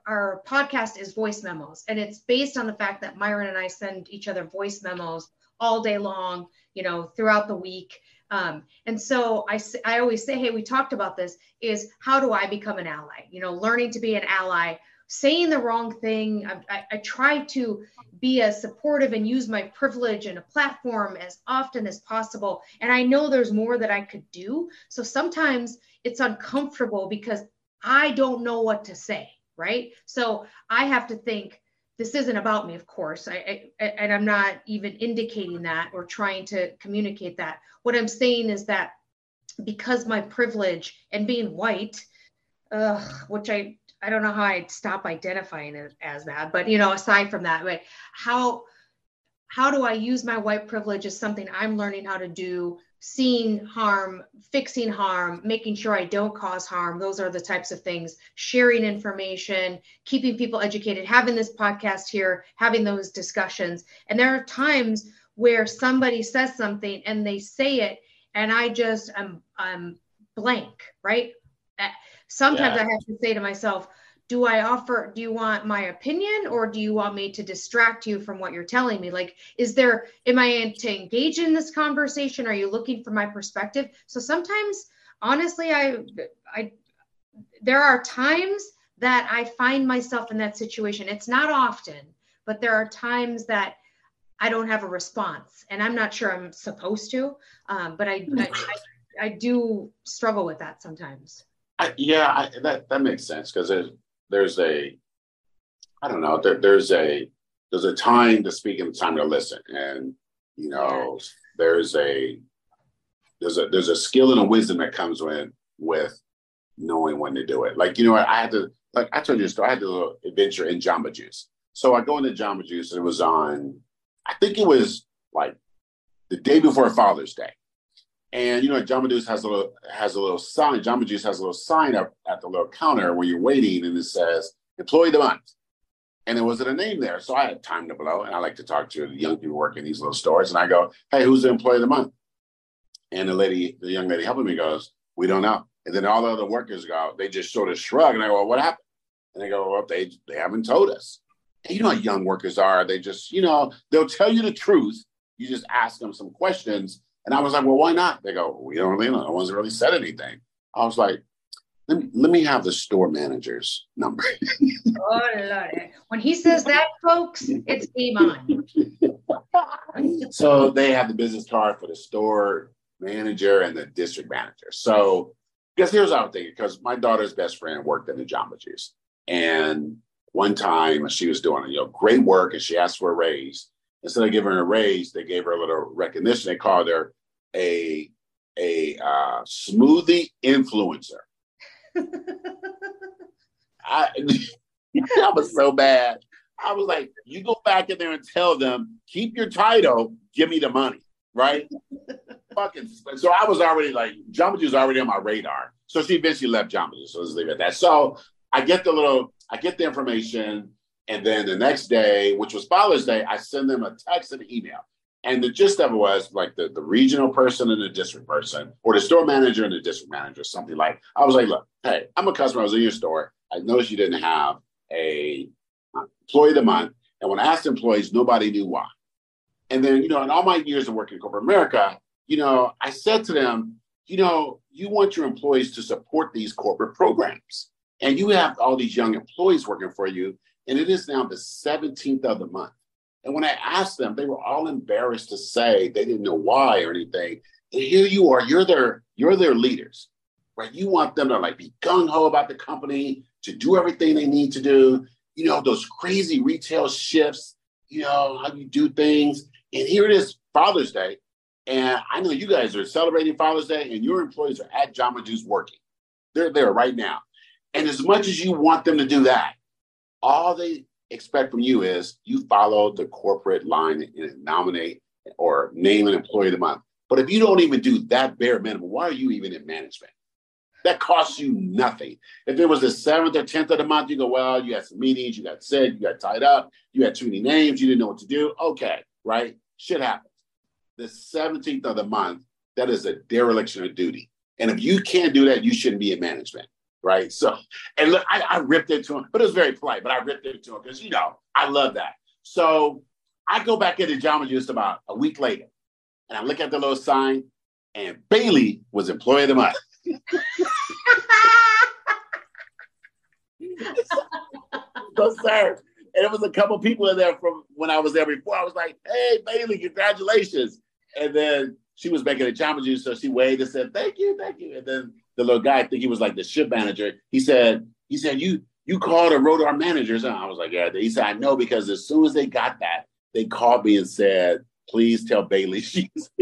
our podcast is voice memos, and it's based on the fact that Myron and I send each other voice memos all day long, you know, throughout the week. Um, and so I, I always say, hey, we talked about this is how do I become an ally? You know, learning to be an ally, saying the wrong thing. I, I, I try to be as supportive and use my privilege and a platform as often as possible. And I know there's more that I could do. So sometimes it's uncomfortable because I don't know what to say, right? So I have to think, this isn't about me, of course, I, I, and I'm not even indicating that or trying to communicate that. What I'm saying is that because my privilege and being white, which I I don't know how I'd stop identifying it as that, but you know, aside from that, like how how do I use my white privilege as something I'm learning how to do seeing harm, fixing harm, making sure I don't cause harm. Those are the types of things. Sharing information, keeping people educated, having this podcast here, having those discussions. And there are times where somebody says something and they say it, and I just am I'm blank, right? Sometimes yeah. I have to say to myself, do I offer, do you want my opinion or do you want me to distract you from what you're telling me? Like, is there, am I to engage in this conversation? Are you looking for my perspective? So sometimes, honestly, I, I, there are times that I find myself in that situation. It's not often, but there are times that I don't have a response and I'm not sure I'm supposed to. Um, but I, I, I, I, do struggle with that sometimes. I, yeah, I, that, that makes sense because there's a I don't know, there, there's a there's a time to speak and time to listen. And you know, there's a there's a there's a skill and a wisdom that comes with with knowing when to do it. Like, you know, I had to like I told you a story, I had a little adventure in Jamba Juice. So I go into Jamba Juice and it was on, I think it was like the day before Father's Day. And you know, Jamba Juice has a little has a little sign. Jamba Juice has a little sign up at the little counter where you're waiting, and it says "Employee of the Month." And there wasn't a name there, so I had time to blow, and I like to talk to the young people working these little stores, and I go, "Hey, who's the Employee of the Month?" And the lady, the young lady helping me, goes, "We don't know." And then all the other workers go, they just sort of shrug, and I go, well, "What happened?" And they go, "Well, they they haven't told us." And you know how young workers are; they just, you know, they'll tell you the truth. You just ask them some questions, and I was like, well, why not? They go, we don't really know. No one's really said anything. I was like, let me, let me have the store manager's number. <laughs> oh, Lord. When he says that, folks, it's game on. so they have the business card for the store manager and the district manager. So guess here's what I was thinking, because my daughter's best friend worked in the Jamba Juice. And one time she was doing you know great work and she asked for a raise instead of giving her a raise, they gave her a little recognition. They called her a a uh, smoothie influencer. <laughs> I <laughs> that was so bad. I was like, you go back in there and tell them, keep your title, give me the money, right? <laughs> Fucking. So I was already like, Jamba Juice already on my radar. So she eventually left Jamba Juice. So let's leave it at that. So I get the little, I get the information. And then the next day, which was Father's Day, I send them a text and email. And the gist of it was like the, the regional person and the district person, or the store manager and the district manager, something like I was like, look, hey, I'm a customer. I was in your store. I noticed you didn't have a uh, employee of the month. And when I asked employees, nobody knew why. And then, you know, in all my years of working in corporate America, you know, I said to them, you know, you want your employees to support these corporate programs. And you have all these young employees working for you and it is now the 17th of the month. And when I asked them, they were all embarrassed to say they didn't know why or anything. And here you are, you're their you're their leaders, right? You want them to like be gung ho about the company, to do everything they need to do. You know those crazy retail shifts. You know how you do things. And here it is, Father's Day, and I know you guys are celebrating Father's Day, and your employees are at Jamba Juice working. They're there right now. And as much as you want them to do that, all they expect from you is you follow the corporate line and nominate or name an employee of the month. But if you don't even do that bare minimum, why are you even in management? That costs you nothing. If it was the seventh or tenth of the month, you go, well, you had some meetings, you got sick, you got tied up, you had too many names, you didn't know what to do. Okay, right? Shit happens. The 17th of the month, that is a dereliction of duty. And if you can't do that, you shouldn't be in management right? So, and look, I, I ripped into him, but it was very polite. But I ripped into him because you know I love that. So I go back into Jamba Juice about a week later, and I look at the little sign, and Bailey was employee of the month. <laughs> so, sir, and it was a couple people in there from when I was there before. I was like, "Hey, Bailey, congratulations!" And then she was making a Jamba Juice, so she waved and said, "Thank you, thank you." And then the little guy, I think he was like the ship manager. He said, he said, you you called and wrote our managers. And I was like, yeah. He said, I know because as soon as they got that, they called me and said, please tell Bailey she's. <laughs>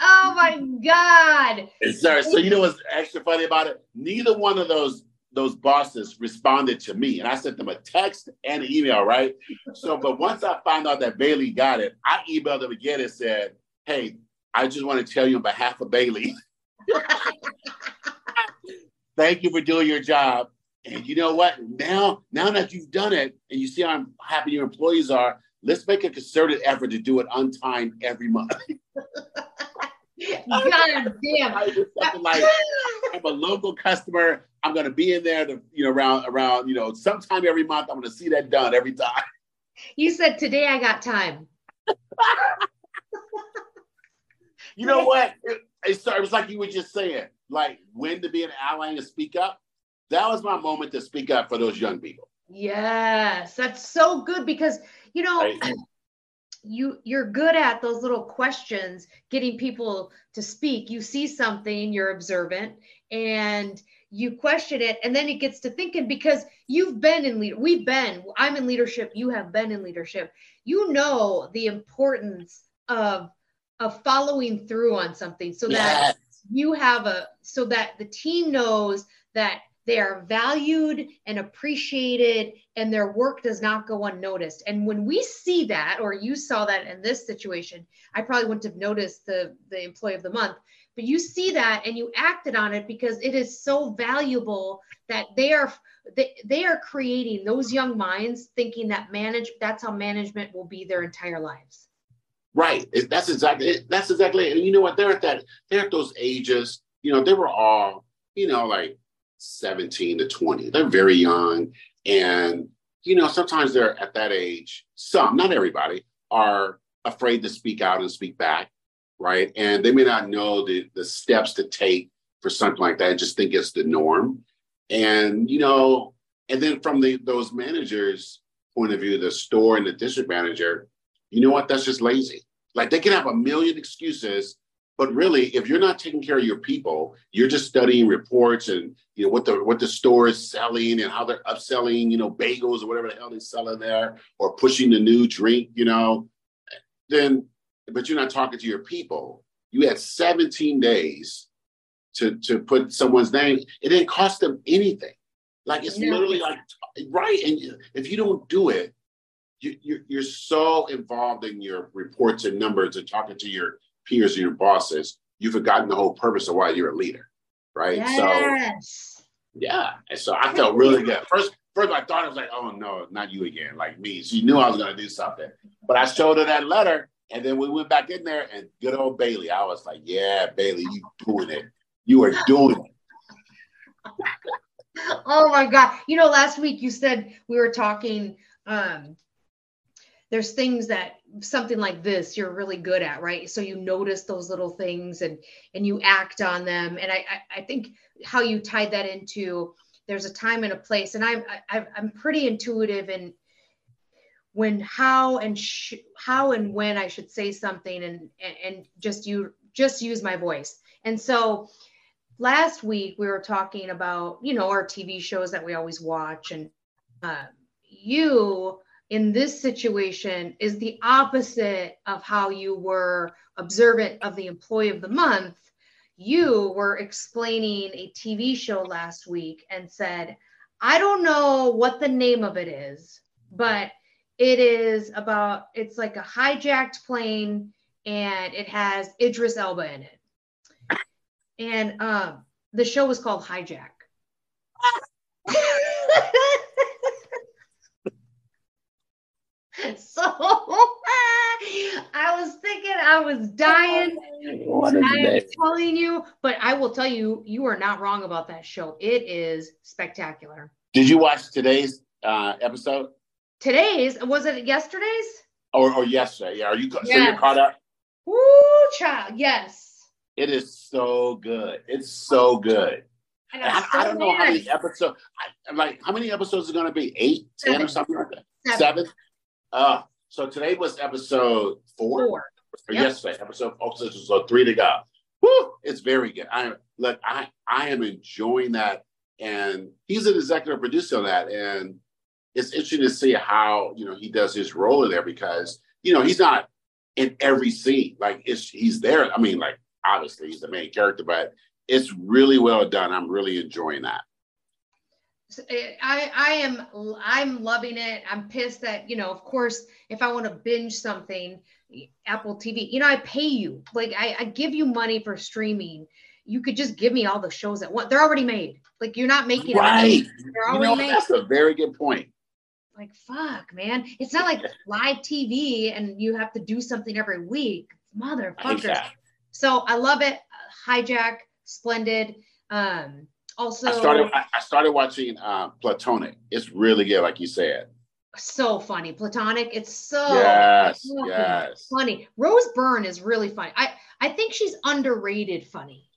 oh my God. Sir, so you know what's extra funny about it? Neither one of those those bosses responded to me. And I sent them a text and an email, right? So, but once I found out that Bailey got it, I emailed them again and said, Hey, I just want to tell you on behalf of Bailey, <laughs> thank you for doing your job. And you know what? Now, now that you've done it and you see how happy your employees are, let's make a concerted effort to do it on time every month. <laughs> God damn. like I'm a local customer. I'm gonna be in there to, you know, around around, you know, sometime every month. I'm gonna see that done every time. You said today I got time. <laughs> You know what? <laughs> It, it, it was like you were just saying, like when to be an ally and to speak up. That was my moment to speak up for those young people. Yes, that's so good because you know. Right. <clears throat> you you're good at those little questions getting people to speak you see something you're observant and you question it and then it gets to thinking because you've been in leader we've been i'm in leadership you have been in leadership you know the importance of of following through on something so yes. that you have a so that the team knows that they are valued and appreciated and their work does not go unnoticed and when we see that or you saw that in this situation i probably wouldn't have noticed the the employee of the month but you see that and you acted on it because it is so valuable that they are they, they are creating those young minds thinking that manage that's how management will be their entire lives Right. That's exactly that's exactly and you know what? They're at that they're at those ages, you know, they were all, you know, like 17 to 20. They're very young. And, you know, sometimes they're at that age, some, not everybody, are afraid to speak out and speak back. Right. And they may not know the the steps to take for something like that and just think it's the norm. And, you know, and then from the those managers' point of view, the store and the district manager, you know what? That's just lazy. Like they can have a million excuses, but really, if you're not taking care of your people, you're just studying reports and you know what the what the store is selling and how they're upselling, you know, bagels or whatever the hell they're selling there, or pushing the new drink, you know. Then, but you're not talking to your people. You had 17 days to to put someone's name. It didn't cost them anything. Like it's literally like right. And if you don't do it, you, you're, you're so involved in your reports and numbers and talking to your peers and your bosses, you've forgotten the whole purpose of why you're a leader, right? Yes. So, yeah. And so I felt really good. First, first I thought I was like, oh no, not you again, like me. She knew I was going to do something, but I showed her that letter, and then we went back in there, and good old Bailey, I was like, yeah, Bailey, you doing it. You are doing it. <laughs> oh my god! You know, last week you said we were talking um there's things that something like this you're really good at right? So you notice those little things and and you act on them. And i i, I think how you tied that into there's a time and a place, and I'm I, I'm pretty intuitive in when how and sh- how and when I should say something, and, and and just you just use my voice. And so last week we were talking about you know our TV shows that we always watch, and uh, you in this situation is the opposite of how you were observant of the employee of the month you were explaining a TV show last week and said, I don't know what the name of it is, but it is about, it's like a hijacked plane and it has Idris Elba in it. And um, the show was called Hijack. <laughs> so <laughs> I was thinking I was dying. What is I'm telling you, but I will tell you, you are not wrong about that show. It is spectacular. Did you watch today's uh, episode? Today's was it yesterday's? Or, or yesterday? Yeah. Are you yes. so you're caught up? Woo, child. Yes. It is so good. It's so good. I, I, I don't know how many episodes. I, like how many episodes is going to be? Eight, ten, or something like that. Seven. Seven? Uh, so today was episode four. four. Yep. Yesterday, episode four. So three to go. Woo! It's very good. I look, I I am enjoying that, and he's an executive producer on that, and it's interesting to see how you know he does his role in there because you know he's not in every scene. Like it's he's there. I mean, like obviously he's the main character, but it's really well done. I'm really enjoying that. I I am I'm loving it. I'm pissed that you know, of course, if I want to binge something, Apple TV, you know, I pay you. Like I, I give you money for streaming. You could just give me all the shows at once. They're already made. Like you're not making right. They're already you know, made. That's a very good point. Like fuck, man. It's not like live TV and you have to do something every week. Motherfuckers. So I love it. Hijack, splendid. Um, also, I started. I started watching uh, Platonic. It's really good, like you said. So funny, Platonic. It's so yes, yes, funny. Rose Byrne is really funny. I I think she's underrated funny.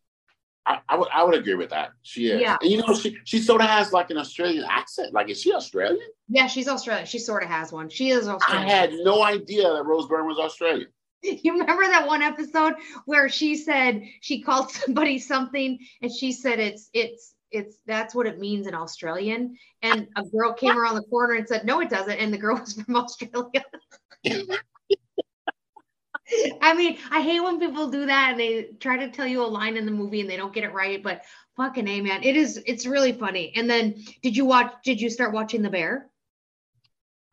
I, I, would I would agree with that. She is. Yeah. And you know, she she sort of has like an Australian accent. Like, is she Australian? Yeah, she's Australian. She sort of has one. She is Australian. I had no idea that Rose Byrne was Australian. <laughs> You remember that one episode where she said she called <laughs> somebody something and she said it's it's it's that's what it means in Australian. And a girl came around the corner and said, No, it doesn't. And the girl <laughs> was from Australia. I mean, I hate when people do that and they try to tell you a line in the movie and they don't get it right, but fucking A man. It is it's really funny. And then did you watch did you start watching The Bear?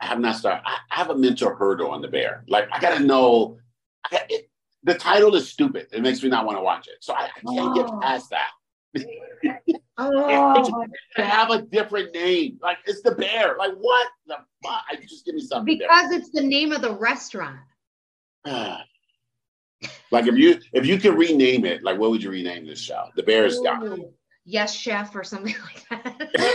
I have not started. I have a mental hurdle on the bear. Like I gotta know it, the title is stupid. It makes me not want to watch it. So I, I can't oh. get past that. oh. <laughs> have a different name. Like it's the bear. Like what? The fuck? I just give me something. Because different. it's the name of the restaurant. <sighs> like if you if you could rename it, like what would you rename this show? The Bear's Gone. Yes, chef, or something <laughs> like that. <laughs>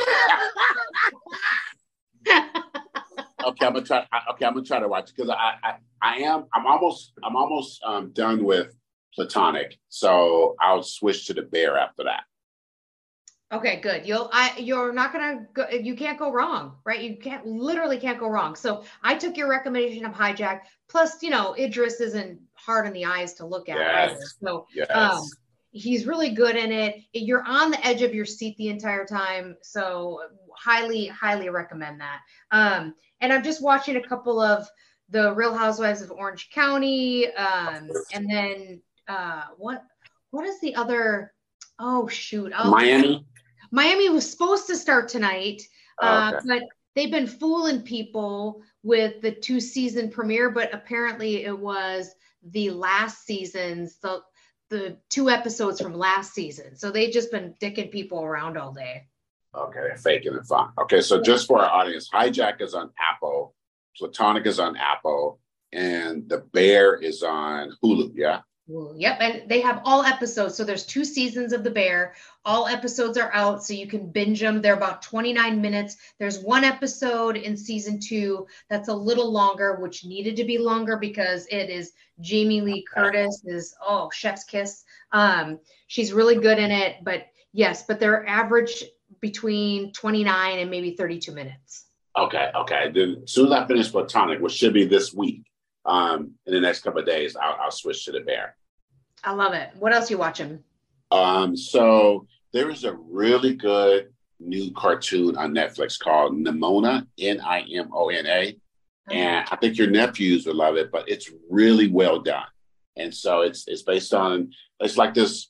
okay, I'm gonna try. Okay, I'm gonna try to watch because I, I I am. I'm almost. I'm almost um, done with Platonic, so I'll switch to the Bear after that. Okay, good. You'll. I. You're not gonna. Go, you can't go wrong, right? You can't. Literally can't go wrong. So I took your recommendation of Hijack. Plus, you know, Idris isn't hard in the eyes to look at. Yes. Either. So. Yes. Um, he's really good in it. You're on the edge of your seat the entire time. So highly, highly recommend that. Um, and I'm just watching a couple of the Real Housewives of Orange County, um, and then uh, what what is the other? Oh shoot, oh, Miami. Miami was supposed to start tonight, oh, uh, okay. but they've been fooling people with the two season premiere. But apparently, it was the last season's the the two episodes from last season. So they've just been dicking people around all day. Okay, they're faking it fun. Okay, so just for our audience, Hijack is on Apple. Platonic is on Apple, and The Bear is on Hulu. Yeah. Yep, and they have all episodes. So there's two seasons of The Bear. All episodes are out, so you can binge them. They're about 29 minutes. There's one episode in season two that's a little longer, which needed to be longer because it is Jamie Lee Curtis is oh chef's kiss. Um, she's really good in it, but yes, but their average between 29 and maybe 32 minutes. Okay, okay. Then as soon as I finish Platonic, which should be this week, um, in the next couple of days, I'll, I'll switch to the Bear. I love it. What else are you watching? Um, so there is a really good new cartoon on Netflix called Nimona, N I M O N A. And I think your nephews will love it, but it's really well done. And so it's it's based on it's like this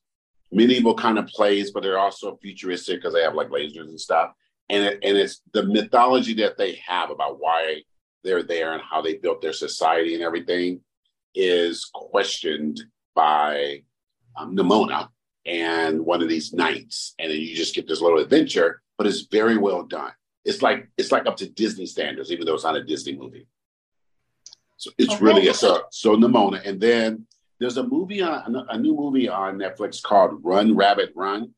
medieval kind of plays, but they're also futuristic because they have like lasers and stuff. And it, and it's the mythology that they have about why they're there and how they built their society and everything is questioned by um, Nimona and one of these knights, and then you just get this little adventure. But it's very well done. It's like it's like up to Disney standards, even though it's not a Disney movie. So it's okay. really a so so Nimona, and then there's a movie on a new movie on Netflix called Run Rabbit Run.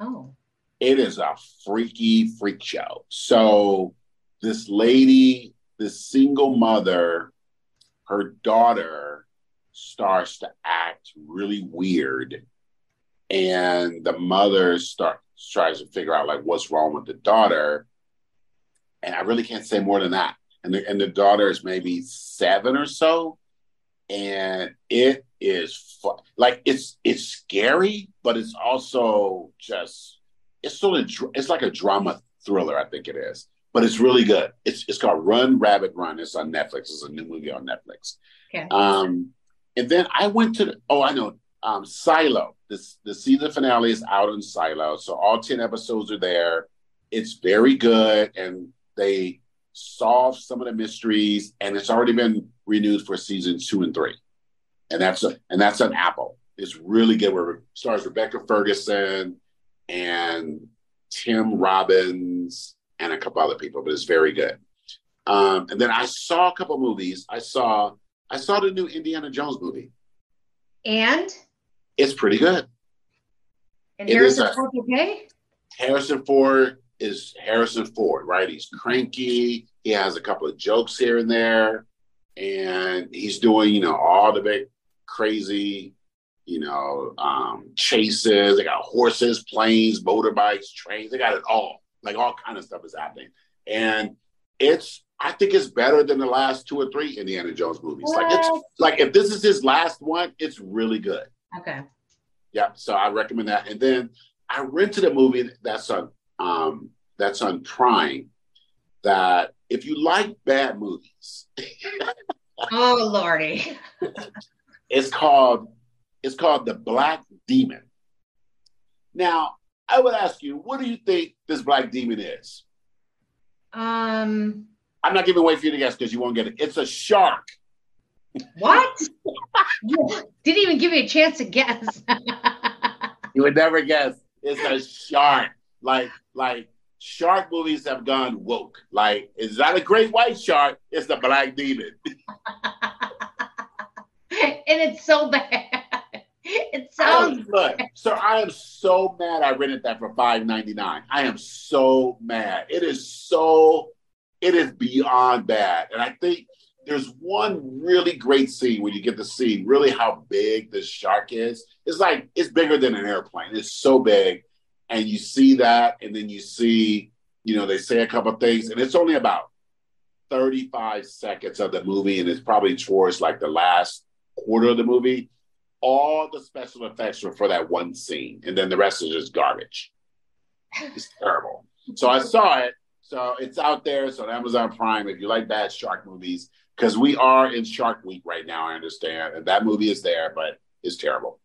Oh. It is a freaky freak show. So this lady, this single mother, her daughter starts to act really weird. And the mother starts tries to figure out like what's wrong with the daughter. And I really can't say more than that. And the and the daughter is maybe seven or so and it is fu- like it's it's scary, but it's also just it's sort of it's like a drama thriller. I think it is, but it's really good. It's it's called Run Rabbit Run. It's on Netflix. It's a new movie on Netflix. Okay. Um, and then I went to the, oh I know um, Silo. This the season finale is out on Silo, so all ten episodes are there. It's very good, and they solve some of the mysteries, and it's already been renewed for season two and three, and that's a, and that's an Apple. It's really good. Where stars Rebecca Ferguson and Tim Robbins and a couple other people, but it's very good. Um, and then I saw a couple movies. I saw I saw the new Indiana Jones movie, and it's pretty good. And Harrison Ford okay? Harrison Ford is Harrison Ford, right? He's cranky. He has a couple of jokes here and there, and he's doing, you know, all the big crazy, you know, um, chases. They got horses, planes, motorbikes, trains. They got it all. Like all kind of stuff is happening, and it's. I think it's better than the last two or three Indiana Jones movies. What? Like it's like if this is his last one, it's really good. Okay. Yeah, so I recommend that. And then I rented a movie that's on um, that's on Prime that if you like bad movies, <laughs> oh lordy, <laughs> it's called it's called the Black Demon. Now, I would ask you, what do you think this Black Demon is? Um, I'm not giving away for you to guess because you won't get it. It's a shark. What? didn't even give me a chance to guess. <laughs> you would never guess. It's a shark. Like like shark movies have gone woke. Like it's not a great white shark, it's the black demon. <laughs> and it's so bad. <laughs> It sounds good. So I am so mad I rented that for five ninety nine. I am so mad. It is so it is beyond bad. And I think there's one really great scene when you get to see really how big this shark is. It's like it's bigger than an airplane. It's so big and you see that, and then you see, you know, they say a couple things, and it's only about 35 seconds of the movie, and it's probably towards like the last quarter of the movie. All the special effects were for that one scene, and then the rest is just garbage. It's terrible. So I saw it. So it's out there. So on Amazon Prime, if you like bad shark movies, because we are in Shark Week right now, I understand, and that movie is there, but it's terrible.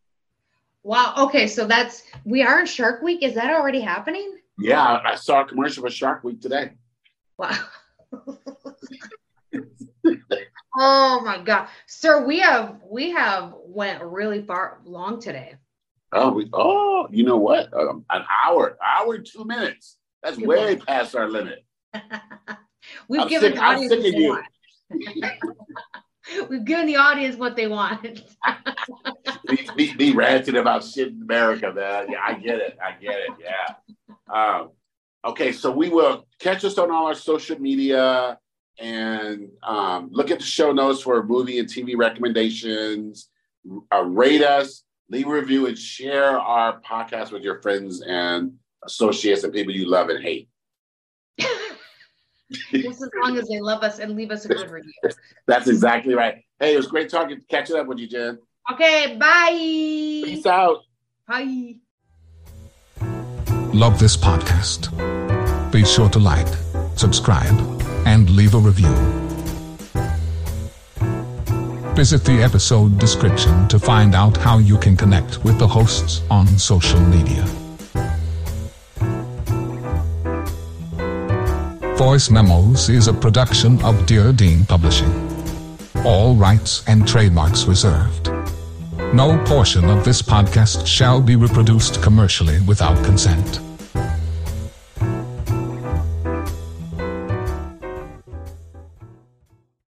Wow. Okay. So that's, we are in Shark Week. Is that already happening? Yeah. I saw a commercial for Shark Week today. Wow. <laughs> oh my God. Sir, we have, we have went really far long today. Oh, we, oh, you know what? Um, an hour, hour and two minutes. That's way past our limit. <laughs> We've I'm given sick, I'm sick of you. <laughs> <laughs> We've given the audience what they want be, be, be ranting about shit in America, man. Yeah, I get it. I get it. Yeah. Um, okay, so we will catch us on all our social media and um, look at the show notes for movie and TV recommendations. Uh, rate us, leave a review, and share our podcast with your friends and associates and people you love and hate. <laughs> Just as long as they love us and leave us a good review. That's exactly right. Hey, it was great talking, catching up with you, Jenn. Okay, bye. Peace out. Bye. Love this podcast? Be sure to like, subscribe, and leave a review. Visit the episode description to find out how you can connect with the hosts on social media. Voice Memos is a production of Dear Dean Publishing. All rights and trademarks reserved. No portion of this podcast shall be reproduced commercially without consent.